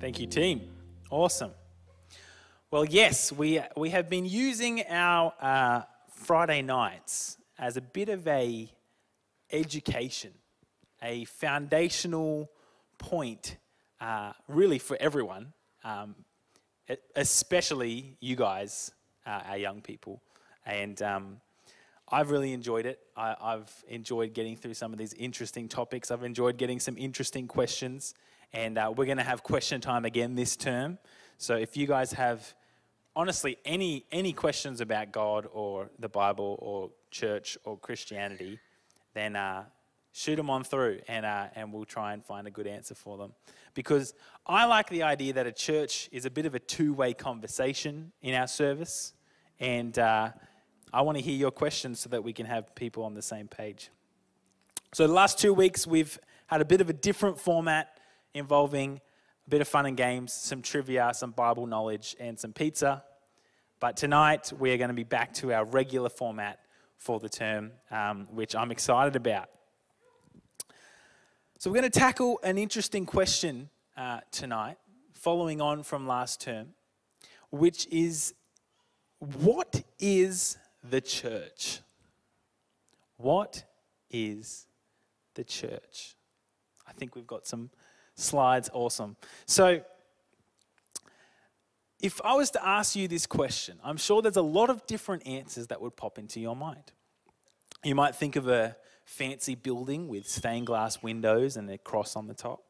Thank you, team. Awesome. Well, yes, we, we have been using our uh, Friday nights as a bit of a education, a foundational point, uh, really for everyone, um, especially you guys, uh, our young people. And um, I've really enjoyed it. I, have enjoyed getting through some of these interesting topics. I've enjoyed getting some interesting questions. And uh, we're going to have question time again this term. So if you guys have, honestly, any, any questions about God or the Bible or church or Christianity, then uh, shoot them on through and, uh, and we'll try and find a good answer for them. Because I like the idea that a church is a bit of a two way conversation in our service. And uh, I want to hear your questions so that we can have people on the same page. So, the last two weeks, we've had a bit of a different format involving a bit of fun and games, some trivia, some Bible knowledge, and some pizza. But tonight, we are going to be back to our regular format for the term, um, which I'm excited about. So, we're going to tackle an interesting question uh, tonight, following on from last term, which is what is the church. What is the church? I think we've got some slides. Awesome. So, if I was to ask you this question, I'm sure there's a lot of different answers that would pop into your mind. You might think of a fancy building with stained glass windows and a cross on the top.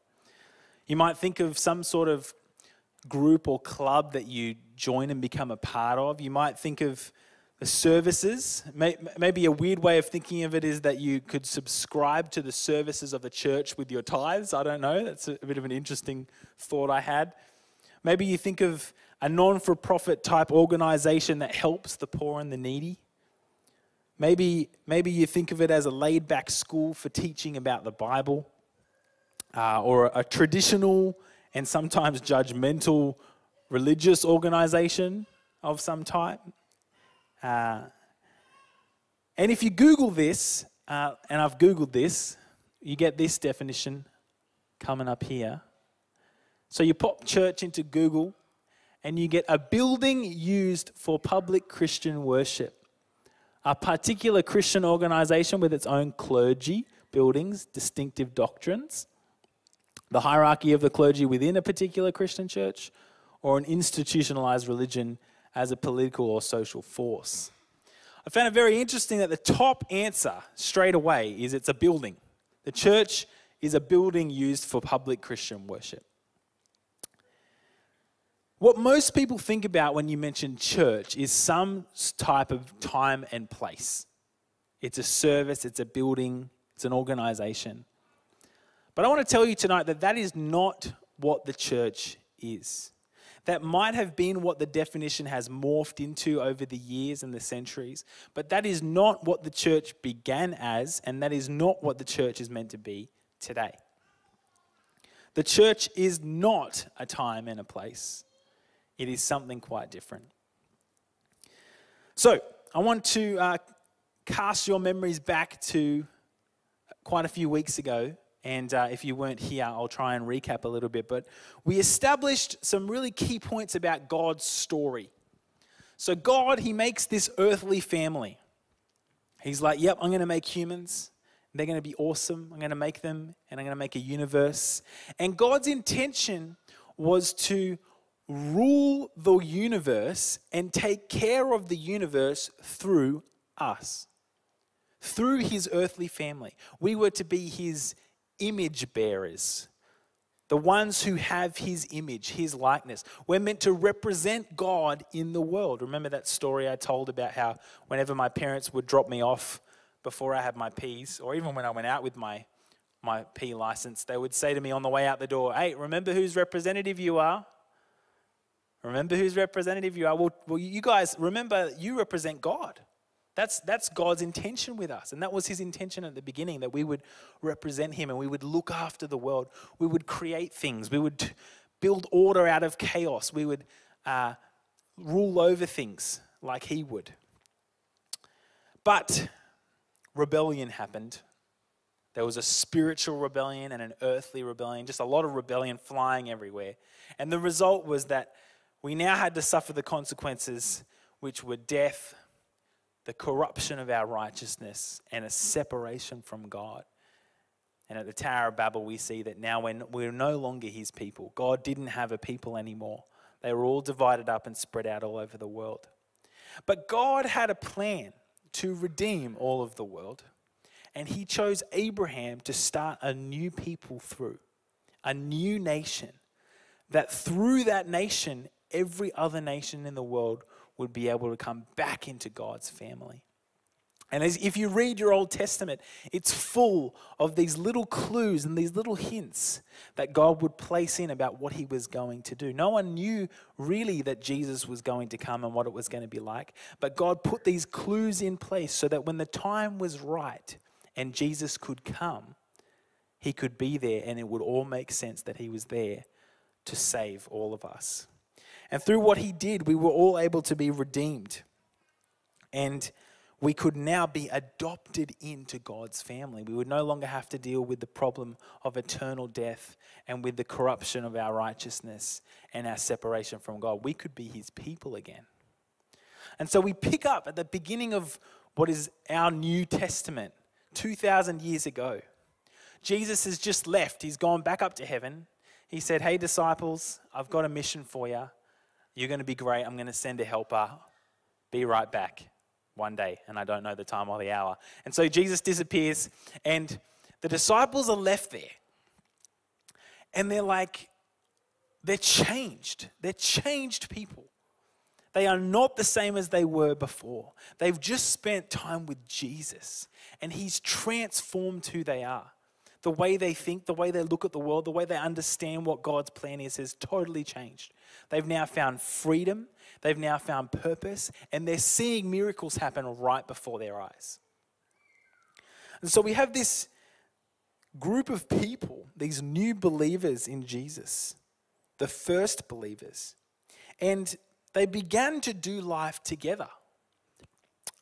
You might think of some sort of group or club that you join and become a part of. You might think of services. Maybe a weird way of thinking of it is that you could subscribe to the services of the church with your tithes. I don't know. That's a bit of an interesting thought I had. Maybe you think of a non for profit type organization that helps the poor and the needy. Maybe, maybe you think of it as a laid back school for teaching about the Bible, uh, or a, a traditional and sometimes judgmental religious organization of some type. Uh, and if you Google this, uh, and I've Googled this, you get this definition coming up here. So you pop church into Google, and you get a building used for public Christian worship. A particular Christian organization with its own clergy, buildings, distinctive doctrines, the hierarchy of the clergy within a particular Christian church, or an institutionalized religion as a political or social force. I found it very interesting that the top answer straight away is it's a building. The church is a building used for public Christian worship. What most people think about when you mention church is some type of time and place. It's a service, it's a building, it's an organization. But I want to tell you tonight that that is not what the church is. That might have been what the definition has morphed into over the years and the centuries, but that is not what the church began as, and that is not what the church is meant to be today. The church is not a time and a place, it is something quite different. So, I want to uh, cast your memories back to quite a few weeks ago and uh, if you weren't here, I'll try and recap a little bit. But we established some really key points about God's story. So, God, He makes this earthly family. He's like, yep, I'm going to make humans. They're going to be awesome. I'm going to make them, and I'm going to make a universe. And God's intention was to rule the universe and take care of the universe through us, through His earthly family. We were to be His image bearers, the ones who have his image, his likeness. We're meant to represent God in the world. Remember that story I told about how whenever my parents would drop me off before I had my P's, or even when I went out with my, my P license, they would say to me on the way out the door, Hey, remember whose representative you are? Remember whose representative you are? Well, well you guys, remember you represent God. That's, that's God's intention with us. And that was his intention at the beginning that we would represent him and we would look after the world. We would create things. We would build order out of chaos. We would uh, rule over things like he would. But rebellion happened. There was a spiritual rebellion and an earthly rebellion, just a lot of rebellion flying everywhere. And the result was that we now had to suffer the consequences, which were death, the corruption of our righteousness, and a separation from God. And at the Tower of Babel, we see that now when we're no longer his people, God didn't have a people anymore. They were all divided up and spread out all over the world. But God had a plan to redeem all of the world, and he chose Abraham to start a new people through, a new nation, that through that nation, every other nation in the world would be able to come back into God's family. And as, if you read your Old Testament, it's full of these little clues and these little hints that God would place in about what he was going to do. No one knew really that Jesus was going to come and what it was going to be like, but God put these clues in place so that when the time was right and Jesus could come, he could be there and it would all make sense that he was there to save all of us. And through what he did, we were all able to be redeemed. And we could now be adopted into God's family. We would no longer have to deal with the problem of eternal death and with the corruption of our righteousness and our separation from God. We could be His people again. And so we pick up at the beginning of what is our New Testament, 2,000 years ago. Jesus has just left, He's gone back up to heaven. He said, Hey, disciples, I've got a mission for you. You're going to be great. I'm going to send a helper. Be right back one day, and I don't know the time or the hour. And so Jesus disappears, and the disciples are left there. And they're like, they're changed. They're changed people. They are not the same as they were before. They've just spent time with Jesus, and He's transformed who they are. The way they think, the way they look at the world, the way they understand what God's plan is has totally changed. They've now found freedom, they've now found purpose, and they're seeing miracles happen right before their eyes. And so we have this group of people, these new believers in Jesus, the first believers, and they began to do life together.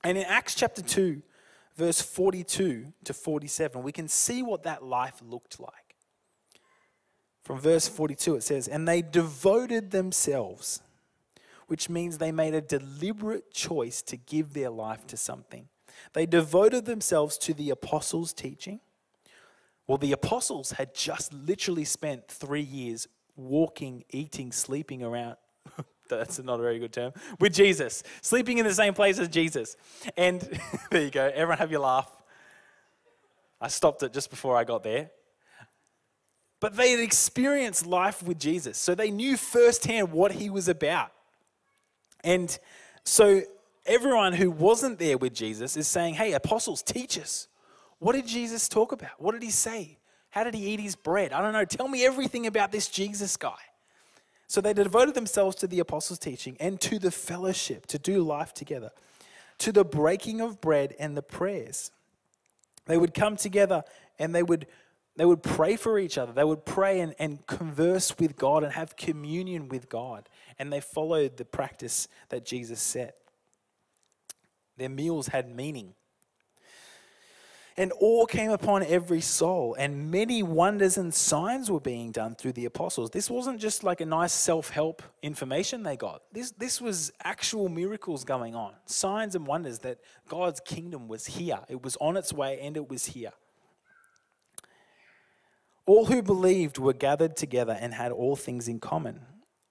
And in Acts chapter 2, verse 42 to 47, we can see what that life looked like. From verse 42, it says, And they devoted themselves, which means they made a deliberate choice to give their life to something. They devoted themselves to the apostles' teaching. Well, the apostles had just literally spent three years walking, eating, sleeping around. That's not a very good term. With Jesus, sleeping in the same place as Jesus. And there you go. Everyone have your laugh. I stopped it just before I got there. But they had experienced life with Jesus. So they knew firsthand what he was about. And so everyone who wasn't there with Jesus is saying, hey, apostles, teach us. What did Jesus talk about? What did he say? How did he eat his bread? I don't know. Tell me everything about this Jesus guy. So they devoted themselves to the apostles' teaching and to the fellowship, to do life together, to the breaking of bread and the prayers. They would come together and they would they would pray for each other. They would pray and, and converse with God and have communion with God. And they followed the practice that Jesus set. Their meals had meaning. And awe came upon every soul, and many wonders and signs were being done through the apostles. This wasn't just like a nice self help information they got. This, this was actual miracles going on, signs and wonders that God's kingdom was here. It was on its way, and it was here. All who believed were gathered together and had all things in common.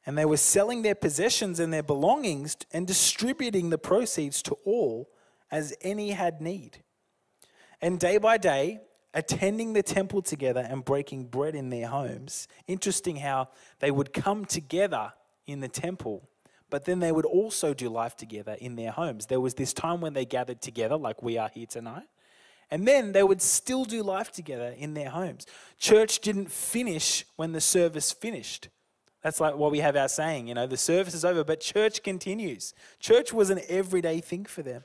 And they were selling their possessions and their belongings and distributing the proceeds to all as any had need. And day by day, attending the temple together and breaking bread in their homes. Interesting how they would come together in the temple, but then they would also do life together in their homes. There was this time when they gathered together, like we are here tonight, and then they would still do life together in their homes. Church didn't finish when the service finished. That's like what we have our saying, you know, the service is over, but church continues. Church was an everyday thing for them.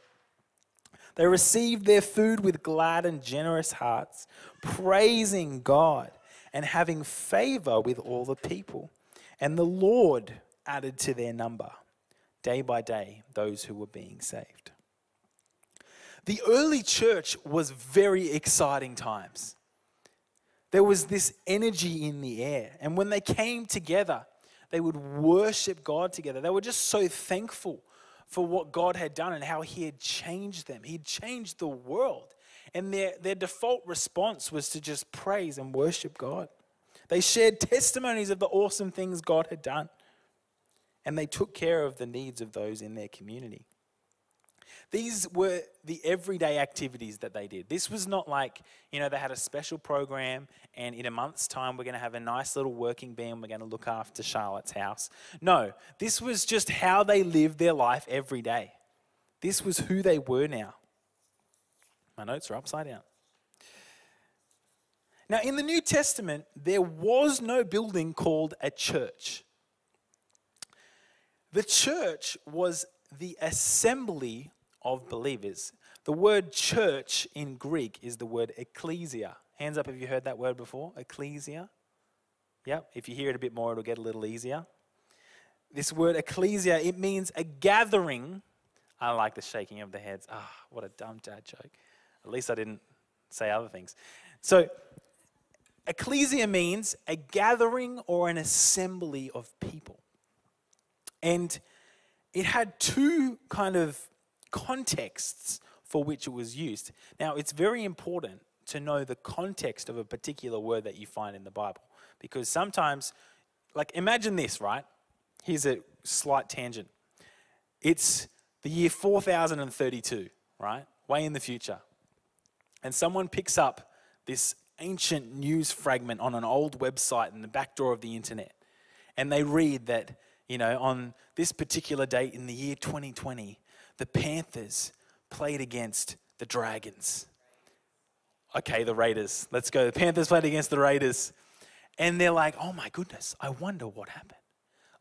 They received their food with glad and generous hearts, praising God and having favor with all the people. And the Lord added to their number, day by day, those who were being saved. The early church was very exciting times. There was this energy in the air. And when they came together, they would worship God together. They were just so thankful for what God had done and how He had changed them. He'd changed the world. And their, their default response was to just praise and worship God. They shared testimonies of the awesome things God had done. And they took care of the needs of those in their community. These were the everyday activities that they did. This was not like, you know, they had a special program and in a month's time we're going to have a nice little working band, we're going to look after Charlotte's house. No, this was just how they lived their life every day. This was who they were now. My notes are upside down. Now, in the New Testament, there was no building called a church. The church was the assembly of believers. The word church in Greek is the word ecclesia. Hands up if you heard that word before. Ecclesia. Yep. If you hear it a bit more, it'll get a little easier. This word ecclesia, it means a gathering. I like the shaking of the heads. Ah, oh, what a dumb dad joke. At least I didn't say other things. So, ecclesia means a gathering or an assembly of people. And it had two kind of contexts for which it was used. Now, it's very important to know the context of a particular word that you find in the Bible because sometimes, like, imagine this, right? Here's a slight tangent. It's the year 4032, right? Way in the future. And someone picks up this ancient news fragment on an old website in the back door of the internet. And they read that, you know, on this particular date in the year 2020, the Panthers played against the Dragons. Okay, the Raiders. Let's go. The Panthers played against the Raiders. And they're like, oh my goodness, I wonder what happened.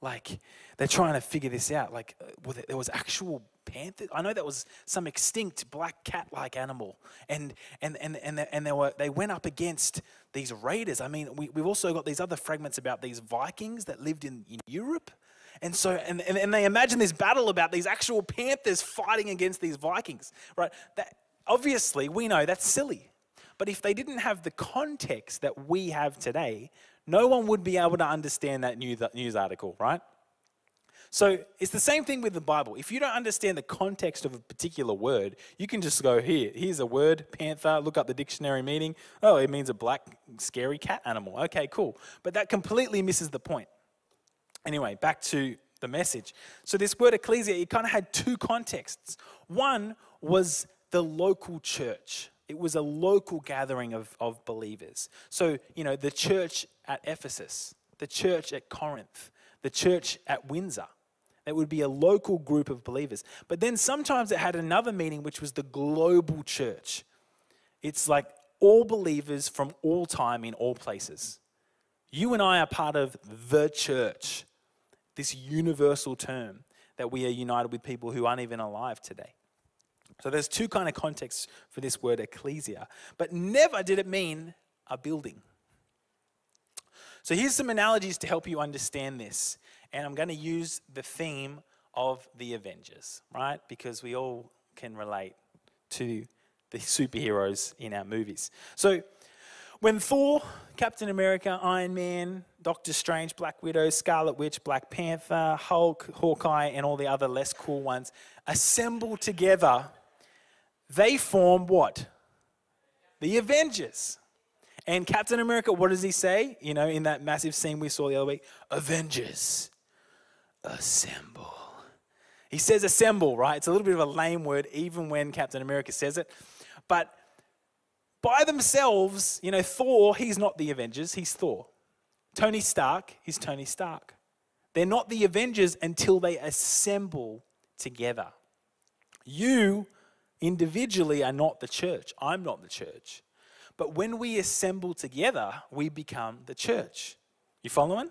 Like, they're trying to figure this out. Like, uh, there was actual panthers. I know that was some extinct black cat-like animal, and and and and they, and they were they went up against these raiders. I mean, we, we've also got these other fragments about these Vikings that lived in, in Europe. And so, and, and, and they imagine this battle about these actual panthers fighting against these Vikings, right? That, obviously, we know that's silly. But if they didn't have the context that we have today, no one would be able to understand that news article, right? So it's the same thing with the Bible. If you don't understand the context of a particular word, you can just go here. Here's a word, panther. Look up the dictionary meaning. Oh, it means a black, scary cat animal. Okay, cool. But that completely misses the point. Anyway, back to the message. So, this word ecclesia, it kind of had two contexts. One was the local church, it was a local gathering of, of believers. So, you know, the church at Ephesus, the church at Corinth, the church at Windsor. It would be a local group of believers. But then sometimes it had another meaning, which was the global church. It's like all believers from all time in all places. You and I are part of the church this universal term that we are united with people who aren't even alive today. So there's two kind of contexts for this word ecclesia, but never did it mean a building. So here's some analogies to help you understand this, and I'm going to use the theme of the Avengers, right? Because we all can relate to the superheroes in our movies. So when Thor, Captain America, Iron Man, Doctor Strange, Black Widow, Scarlet Witch, Black Panther, Hulk, Hawkeye, and all the other less cool ones assemble together, they form what? The Avengers. And Captain America, what does he say? You know, in that massive scene we saw the other week Avengers, assemble. He says assemble, right? It's a little bit of a lame word, even when Captain America says it. But by themselves, you know, Thor, he's not the Avengers, he's Thor. Tony Stark, he's Tony Stark. They're not the Avengers until they assemble together. You individually are not the church. I'm not the church. But when we assemble together, we become the church. You following?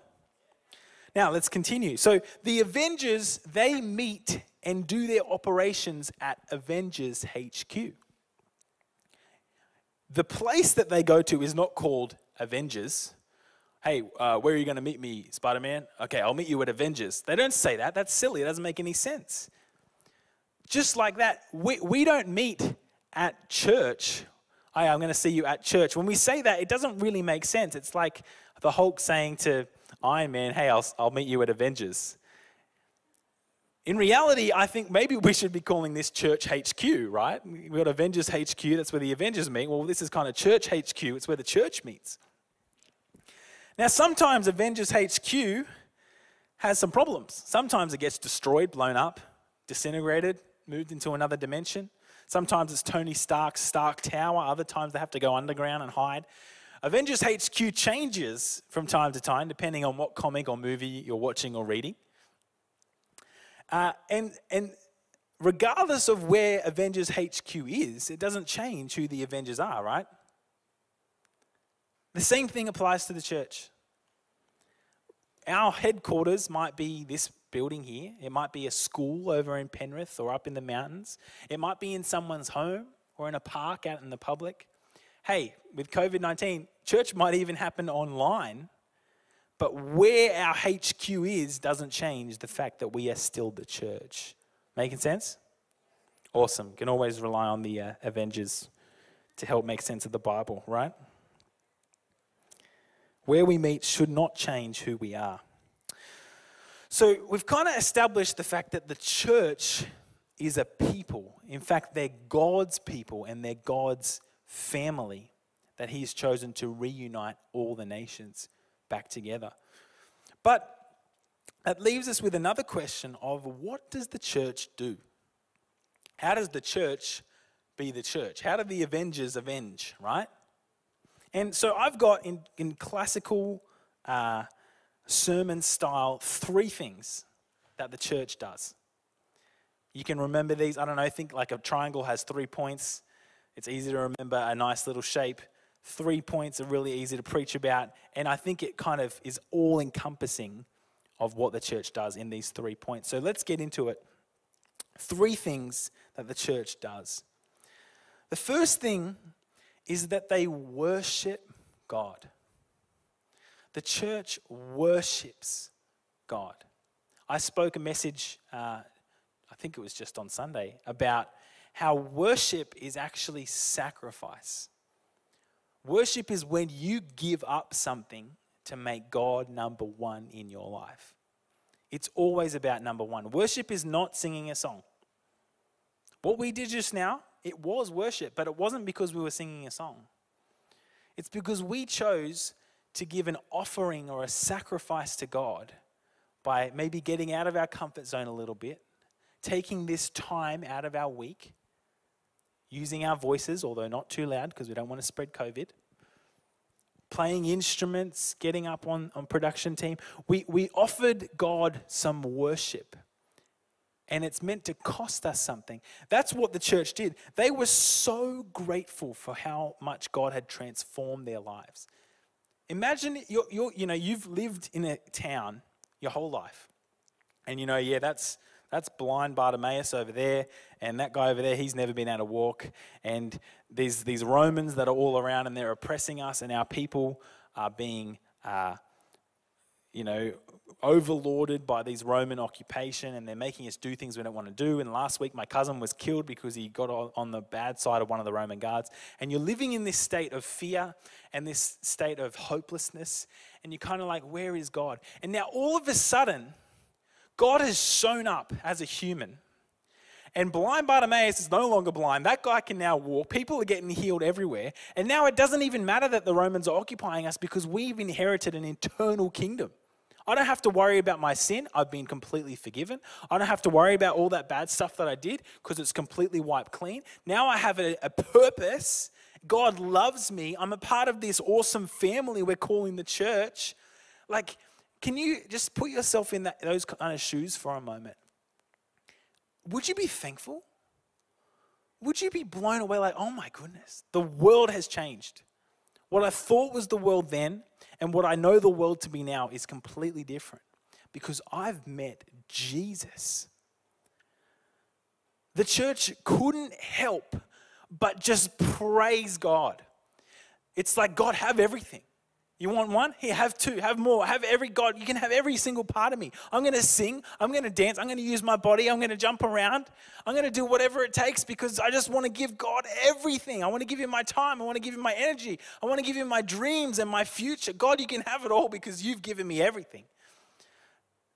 Now, let's continue. So, the Avengers, they meet and do their operations at Avengers HQ the place that they go to is not called Avengers. Hey, uh, where are you going to meet me, Spider Man? Okay, I'll meet you at Avengers. They don't say that. That's silly. It doesn't make any sense. Just like that, we, we don't meet at church Hey, I'm going to see you at church. When we say that, it doesn't really make sense. It's like the Hulk saying to Iron Man, Hey, I'll, I'll meet you at Avengers. In reality, I think maybe we should be calling this Church HQ, right? We've got Avengers HQ, that's where the Avengers meet. Well, this is kind of Church HQ, it's where the church meets. Now, sometimes Avengers HQ has some problems. Sometimes it gets destroyed, blown up, disintegrated, moved into another dimension. Sometimes it's Tony Stark's Stark Tower. Other times they have to go underground and hide. Avengers HQ changes from time to time, depending on what comic or movie you're watching or reading. Uh, and, and regardless of where Avengers HQ is, it doesn't change who the Avengers are, right? The same thing applies to the church. Our headquarters might be this building here. It might be a school over in Penrith or up in the mountains. It might be in someone's home or in a park out in the public. Hey, with COVID 19, church might even happen online but where our HQ is doesn't change the fact that we are still the church. Making sense? Awesome. Can always rely on the uh, Avengers to help make sense of the Bible, right? Where we meet should not change who we are. So we've kind of established the fact that the church is a people. In fact, they're God's people and they're God's family that He's chosen to reunite all the nations back together. But that leaves us with another question of what does the church do? How does the church be the church? How do the Avengers avenge, right? And so I've got in, in classical uh, sermon style three things that the church does. You can remember these. I don't know, think like a triangle has three points. It's easy to remember a nice little shape three points are really easy to preach about. And I think it kind of is all encompassing of what the church does in these three points. So let's get into it. Three things that the church does. The first thing is that they worship God. The church worships God. I spoke a message, uh, I think it was just on Sunday, about how worship is actually sacrifice. Worship is when you give up something to make God number one in your life. It's always about number one. Worship is not singing a song. What we did just now, it was worship, but it wasn't because we were singing a song. It's because we chose to give an offering or a sacrifice to God by maybe getting out of our comfort zone a little bit, taking this time out of our week using our voices, although not too loud because we don't want to spread COVID, playing instruments, getting up on, on production team. We, we offered God some worship. And it's meant to cost us something. That's what the church did. They were so grateful for how much God had transformed their lives. Imagine you're, you're, you know, you've lived in a town your whole life. And you know, yeah, that's that's blind Bartimaeus over there, and that guy over there, he's never been able to walk. And there's these Romans that are all around, and they're oppressing us, and our people are being, uh, you know, overlorded by these Roman occupation, and they're making us do things we don't want to do. And last week, my cousin was killed because he got on the bad side of one of the Roman guards. And you're living in this state of fear and this state of hopelessness, and you're kind of like, where is God? And now all of a sudden, God has shown up as a human. And blind Bartimaeus is no longer blind. That guy can now walk. People are getting healed everywhere. And now it doesn't even matter that the Romans are occupying us because we've inherited an eternal kingdom. I don't have to worry about my sin. I've been completely forgiven. I don't have to worry about all that bad stuff that I did because it's completely wiped clean. Now I have a, a, purpose. God loves me. I'm a part of this awesome family we're calling the church. Like, can you just put yourself in that, those kind of shoes for a moment? Would you be thankful? Would you be blown away like, oh my goodness, the world has changed? What I thought was the world then and what I know the world to be now is completely different because I've met Jesus. The church couldn't help but just praise God. It's like, God, have everything. You want one? Here, have two, have more, have every God. You can have every single part of me. I'm going to sing, I'm going to dance, I'm going to use my body, I'm going to jump around, I'm going to do whatever it takes because I just want to give God everything. I want to give Him my time, I want to give Him my energy, I want to give Him my dreams and my future. God, you can have it all because you've given me everything.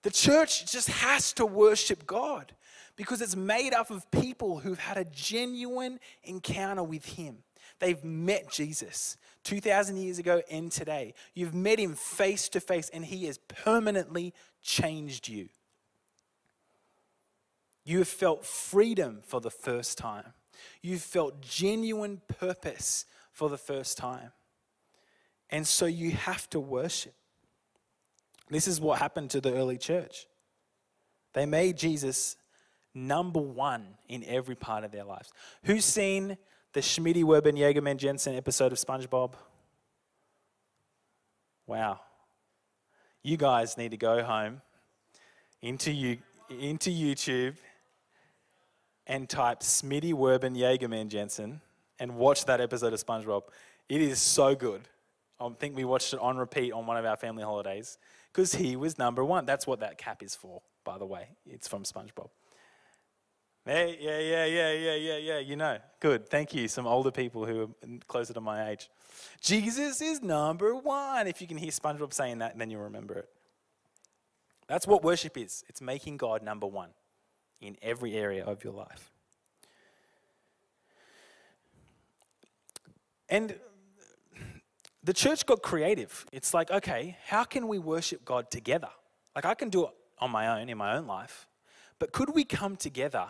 The church just has to worship God because it's made up of people who've had a genuine encounter with Him. They've met Jesus 2,000 years ago and today. You've met Him face to face, and He has permanently changed you. You have felt freedom for the first time. You've felt genuine purpose for the first time. And so you have to worship. This is what happened to the early church. They made Jesus number one in every part of their lives. Who's seen the Schmitty Werben Jagerman Jensen episode of SpongeBob? Wow. You guys need to go home into, you, into YouTube and type Smitty Werben Jagerman Jensen and watch that episode of SpongeBob. It is so good. I think we watched it on repeat on one of our family holidays because he was number one. That's what that cap is for, by the way. It's from SpongeBob. Hey, yeah, yeah, yeah, yeah, yeah, yeah. You know, good. Thank you. Some older people who are closer to my age. Jesus is number one. If you can hear SpongeBob saying that, then you'll remember it. That's what worship is. It's making God number one in every area of your life. And the church got creative. It's like, okay, how can we worship God together? Like, I can do it on my own, in my own life, but could we come together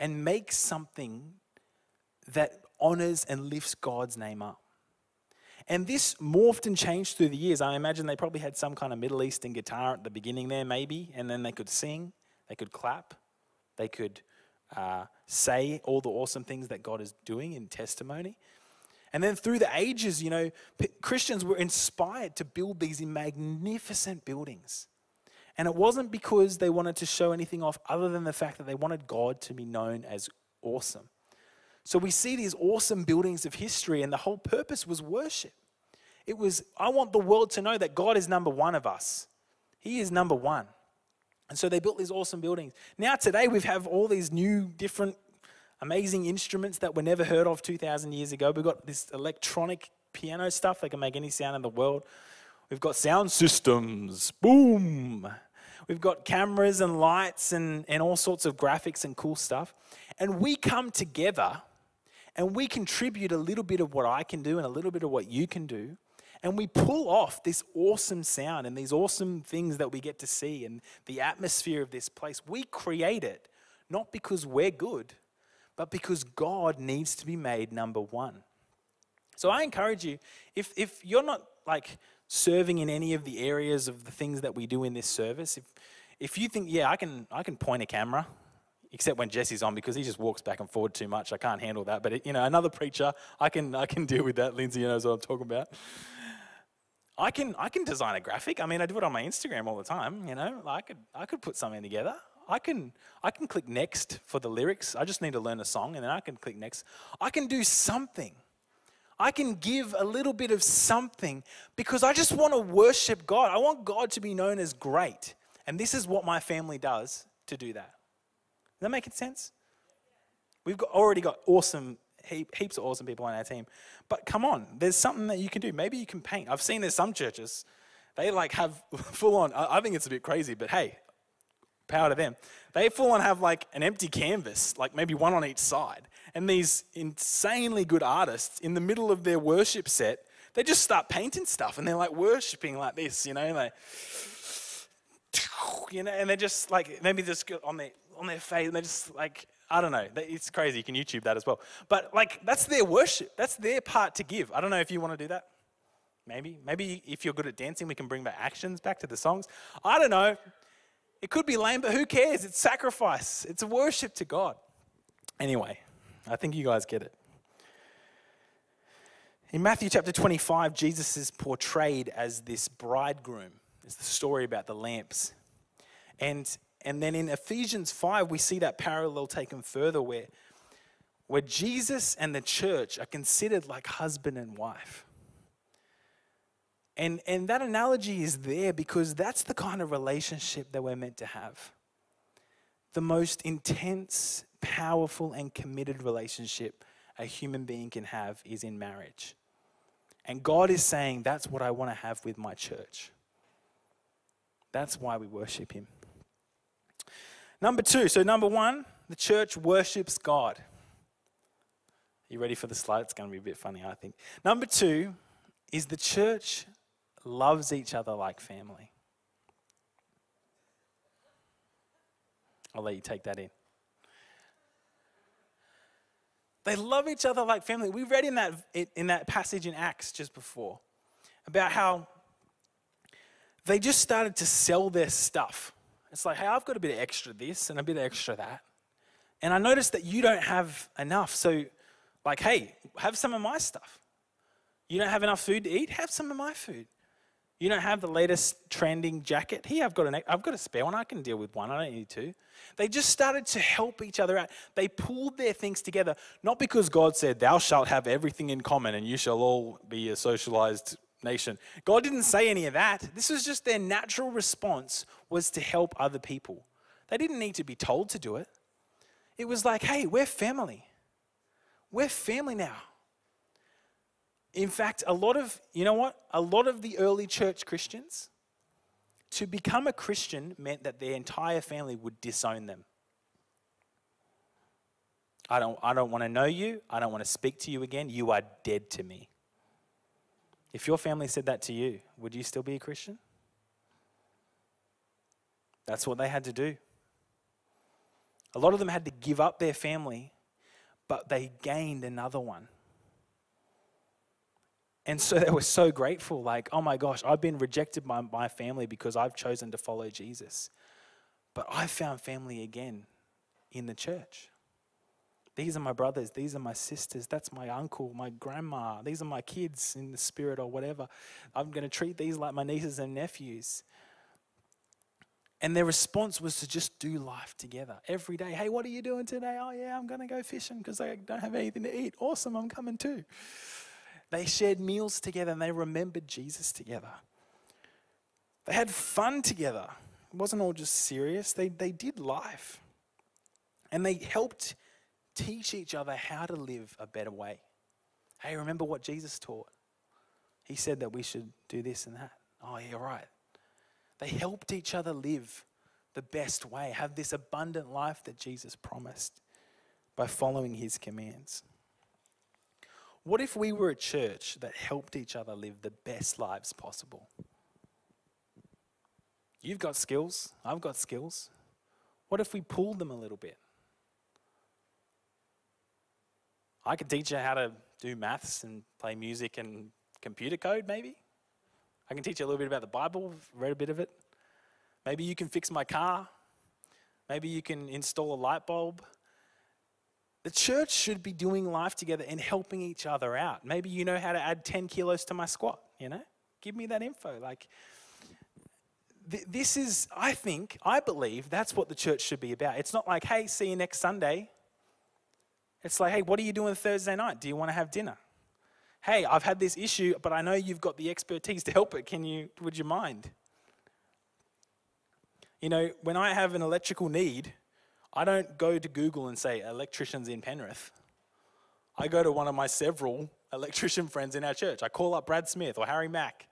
and make something that honors and lifts God's name up. And this morphed and changed through the years. I imagine they probably had some kind of Middle Eastern guitar at the beginning there, maybe, and then they could sing, they could clap, they could uh, say all the awesome things that God is doing in testimony. And then through the ages, you know, Christians were inspired to build these magnificent buildings. And it wasn't because they wanted to show anything off other than the fact that they wanted God to be known as awesome. So we see these awesome buildings of history, and the whole purpose was worship. It was, I want the world to know that God is number one of us. He is number one. And so they built these awesome buildings. Now, today, we have all these new, different, amazing instruments that were never heard of 2,000 years ago. We've got this electronic piano stuff that can make any sound in the world. We've got sound systems. Boom. We've got cameras and lights and, and all sorts of graphics and cool stuff. And we come together and we contribute a little bit of what I can do and a little bit of what you can do. And we pull off this awesome sound and these awesome things that we get to see and the atmosphere of this place. We create it not because we're good, but because God needs to be made number one. So I encourage you, if, if you're not like serving in any of the areas of the things that we do in this service, if, if you think, yeah, I can, I can point a camera, except when Jesse's on because he just walks back and forward too much. I can't handle that. But, it, you know, another preacher, I can, I can deal with that. Lindsay knows what I'm talking about. I can, I can design a graphic. I mean, I do it on my Instagram all the time. You know, I could, I could put something together. I can, I can click next for the lyrics. I just need to learn a song and then I can click next. I can do something. I can give a little bit of something because I just want to worship God. I want God to be known as great. And this is what my family does to do that. Does that make sense? We've got, already got awesome, heap, heaps of awesome people on our team. But come on, there's something that you can do. Maybe you can paint. I've seen there's some churches, they like have full on, I think it's a bit crazy, but hey, power to them. They full on have like an empty canvas, like maybe one on each side and these insanely good artists in the middle of their worship set, they just start painting stuff and they're like worshiping like this, you know, like, you know, and they're just like maybe just on their on their face, and they're just like I don't know. It's crazy. You can YouTube that as well. But like that's their worship. That's their part to give. I don't know if you want to do that. Maybe, maybe if you're good at dancing, we can bring back actions back to the songs. I don't know. It could be lame, but who cares? It's sacrifice. It's worship to God. Anyway, I think you guys get it. In Matthew chapter 25, Jesus is portrayed as this bridegroom. It's the story about the lamps. And, and then in Ephesians 5, we see that parallel taken further where, where Jesus and the church are considered like husband and wife. And, and that analogy is there because that's the kind of relationship that we're meant to have. The most intense, powerful, and committed relationship a human being can have is in marriage. And God is saying, that's what I want to have with my church. That's why we worship Him. Number two, so number one, the church worships God. Are You ready for the slide? It's going to be a bit funny, I think. Number two is the church loves each other like family. I'll let you take that in. They love each other like family. We read in that, in that passage in Acts just before about how they just started to sell their stuff. It's like, hey, I've got a bit of extra this and a bit of extra that. And I noticed that you don't have enough. So, like, hey, have some of my stuff. You don't have enough food to eat? Have some of my food. You don't have the latest trending jacket? Here, I've got, an, I've got a spare one. I can deal with one. I don't need two. They just started to help each other out. They pulled their things together, not because God said, Thou shalt have everything in common and you shall all be a socialized nation. God didn't say any of that. This was just their natural response was to help other people. They didn't need to be told to do it. It was like, hey, we're family. We're family now. In fact, a lot of, you know what? A lot of the early church Christians, to become a Christian meant that their entire family would disown them. I don't, I don't want to know you. I don't want to speak to you again. You are dead to me. If your family said that to you, would you still be a Christian? That's what they had to do. A lot of them had to give up their family, but they gained another one. And so they were so grateful, like, oh my gosh, I've been rejected by my family because I've chosen to follow Jesus. But I found family again in the church. These are my brothers, these are my sisters, that's my uncle, my grandma, these are my kids in the spirit or whatever. I'm going to treat these like my nieces and nephews. And their response was to just do life together every day. Hey, what are you doing today? Oh, yeah, I'm going to go fishing because I don't have anything to eat. Awesome, I'm coming too. They shared meals together and they remembered Jesus together. They had fun together. It wasn't all just serious, they, they did life. And they helped teach each other how to live a better way. Hey, remember what Jesus taught? He said that we should do this and that. Oh, yeah, right. They helped each other live the best way, have this abundant life that Jesus promised by following his commands. What if we were a church that helped each other live the best lives possible? You've got skills, I've got skills. What if we pulled them a little bit? I could teach you how to do maths and play music and computer code, maybe. I can teach you a little bit about the Bible, read a bit of it. Maybe you can fix my car. Maybe you can install a light bulb. The church should be doing life together and helping each other out. Maybe you know how to add 10 kilos to my squat, you know? Give me that info. Like, th- this is, I think, I believe that's what the church should be about. It's not like, hey, see you next Sunday. It's like, hey, what are you doing Thursday night? Do you want to have dinner? hey, I've had this issue, but I know you've got the expertise to help it. Can you, would you mind? You know, when I have an electrical need, I don't go to Google and say, electricians in Penrith. I go to one of my several electrician friends in our church. I call up Brad Smith or Harry Mack.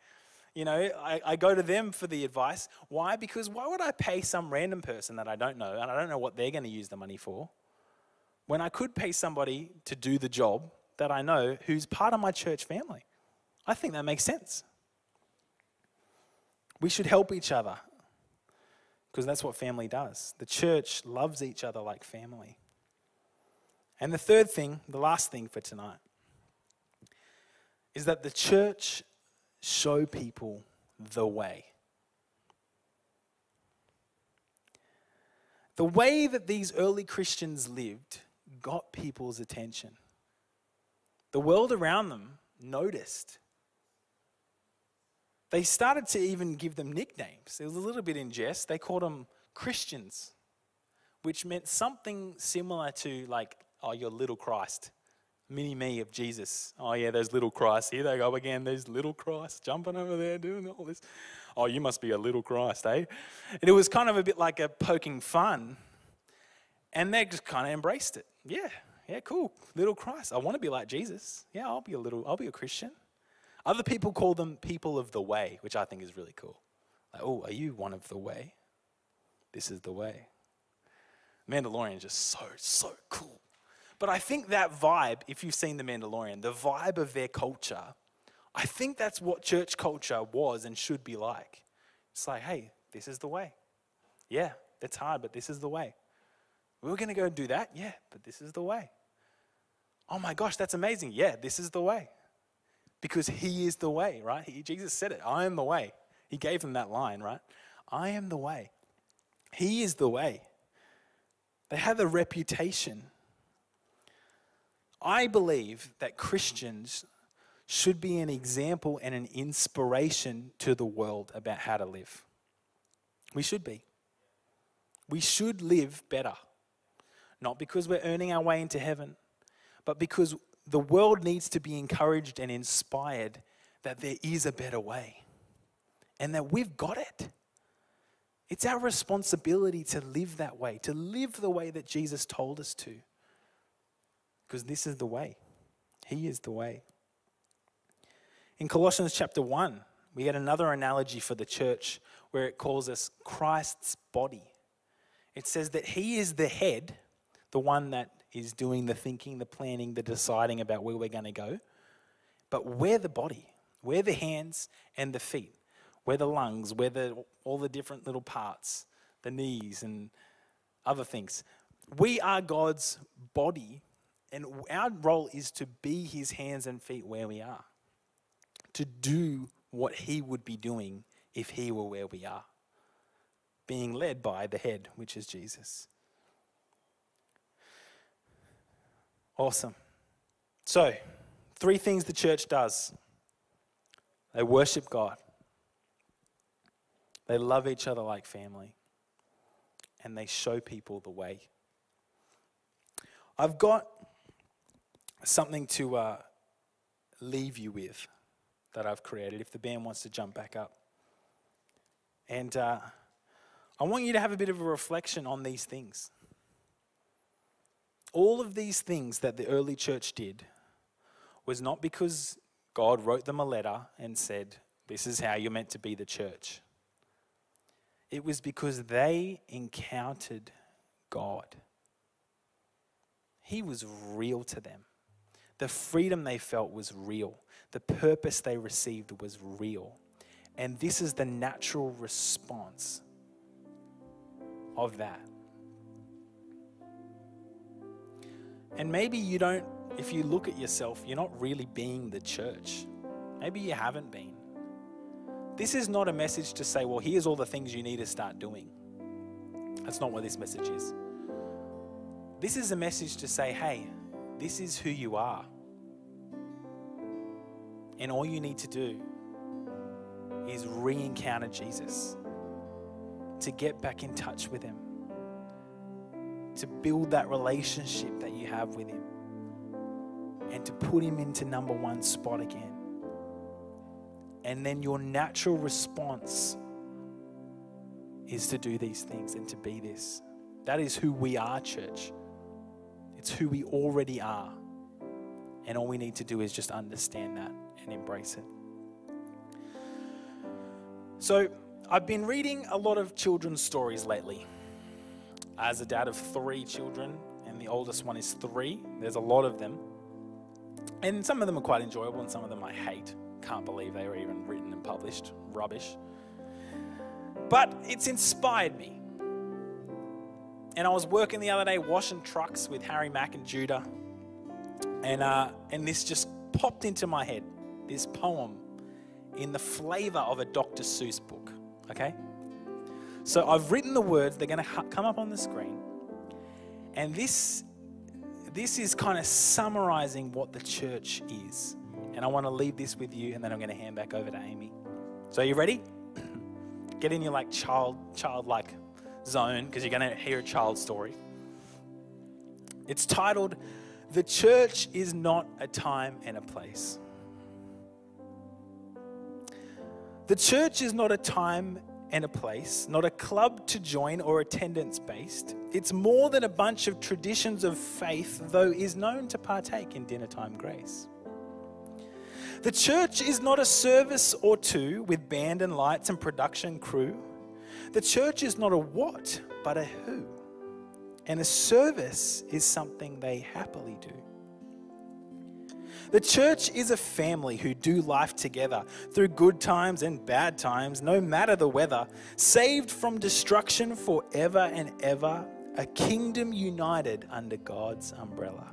You know, I, I go to them for the advice. Why? Because why would I pay some random person that I don't know and I don't know what they're going to use the money for when I could pay somebody to do the job that I know who's part of my church family. I think that makes sense. We should help each other because that's what family does. The church loves each other like family. And the third thing, the last thing for tonight, is that the church show people the way. The way that these early Christians lived got people's attention. The world around them noticed. They started to even give them nicknames. It was a little bit in jest. They called them Christians, which meant something similar to, like, oh, you're little Christ. mini me of Jesus. Oh, yeah, those little Christ. Here they go again, those little Christ jumping over there doing all this. Oh, you must be a little Christ, eh? And it was kind of a bit like a poking fun. And they just kind of embraced it. Yeah, yeah, cool. Little Christ. I want to be like Jesus. Yeah, I'll be a little, I'll be a Christian. Other people call them people of the way, which I think is really cool. Like, oh, are you one of the way? This is the way. Mandalorian is just so, so cool. But I think that vibe, if you've seen The Mandalorian, the vibe of their culture, I think that's what church culture was and should be like. It's like, hey, this is the way. Yeah, it's hard, but this is the way. We are going to go and do that? Yeah, but this is the way. Oh my gosh, that's amazing. Yeah, this is the way. Because He is the way, right? He, Jesus said it I am the way. He gave them that line, right? I am the way. He is the way. They have a reputation. I believe that Christians should be an example and an inspiration to the world about how to live. We should be. We should live better. Not because we're earning our way into heaven, but because the world needs to be encouraged and inspired that there is a better way and that we've got it. It's our responsibility to live that way, to live the way that Jesus told us to. Because this is the way. He is the way. In Colossians chapter 1, we get another analogy for the church where it calls us Christ's body. It says that He is the head, the one that is doing the thinking, the planning, the deciding about where we're going to go. But we're the body, we're the hands and the feet, we're the lungs, we're the, all the different little parts, the knees and other things. We are God's body, and our role is to be His hands and feet where we are, to do what He would be doing if He were where we are, being led by the head, which is Jesus. Awesome. So, three things the church does they worship God, they love each other like family, and they show people the way. I've got something to uh, leave you with that I've created if the band wants to jump back up. And uh, I want you to have a bit of a reflection on these things. All of these things that the early church did was not because God wrote them a letter and said, This is how you're meant to be the church. It was because they encountered God. He was real to them. The freedom they felt was real. The purpose they received was real. And this is the natural response of that. And maybe you don't, if you look at yourself, you're not really being the church. Maybe you haven't been. This is not a message to say, well, here's all the things you need to start doing. That's not what this message is. This is a message to say, hey, this is who you are. And all you need to do is re encounter Jesus, to get back in touch with Him to build that relationship that you have with Him and to put Him into number one spot again. And then your natural response is to do these things and to be this. That is who we are, church. It's who we already are. And all we need to do is just understand that and embrace it. So, I've been reading a lot of children's stories lately as a dad of three children, and the oldest one is three. There's a lot of them. And some of them are quite enjoyable, and some of them I hate. Can't believe they were even written and published. Rubbish. But it's inspired me. And I was working the other day washing trucks with Harry Mack and Judah. And, uh, and this just popped into my head this poem in the flavor of a Dr. Seuss book. Okay? So I've written the words, they're going to come up on the screen. And this, this is kind of summarizing what the church is. And I want to leave this with you, and then I'm going to hand back over to Amy. So, are you ready? Get in your like child, childlike zone because you're going to hear a child story. It's titled The church is not a time and a place. The church is not a time and a place, not a club to join or attendance based. It's more than a bunch of traditions of faith, though is known to partake in dinner time grace. The church is not a service or two with band and lights and production crew. The church is not a what, but a who. And a service is something they happily do. The church is a family who do life together through good times and bad times, no matter the weather, saved from destruction forever and ever, a kingdom united under God's umbrella.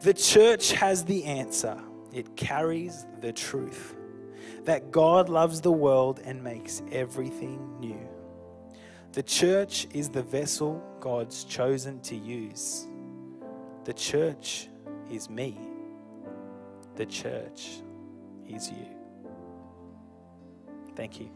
The church has the answer, it carries the truth that God loves the world and makes everything new. The church is the vessel God's chosen to use. The church is me. The church is you. Thank you.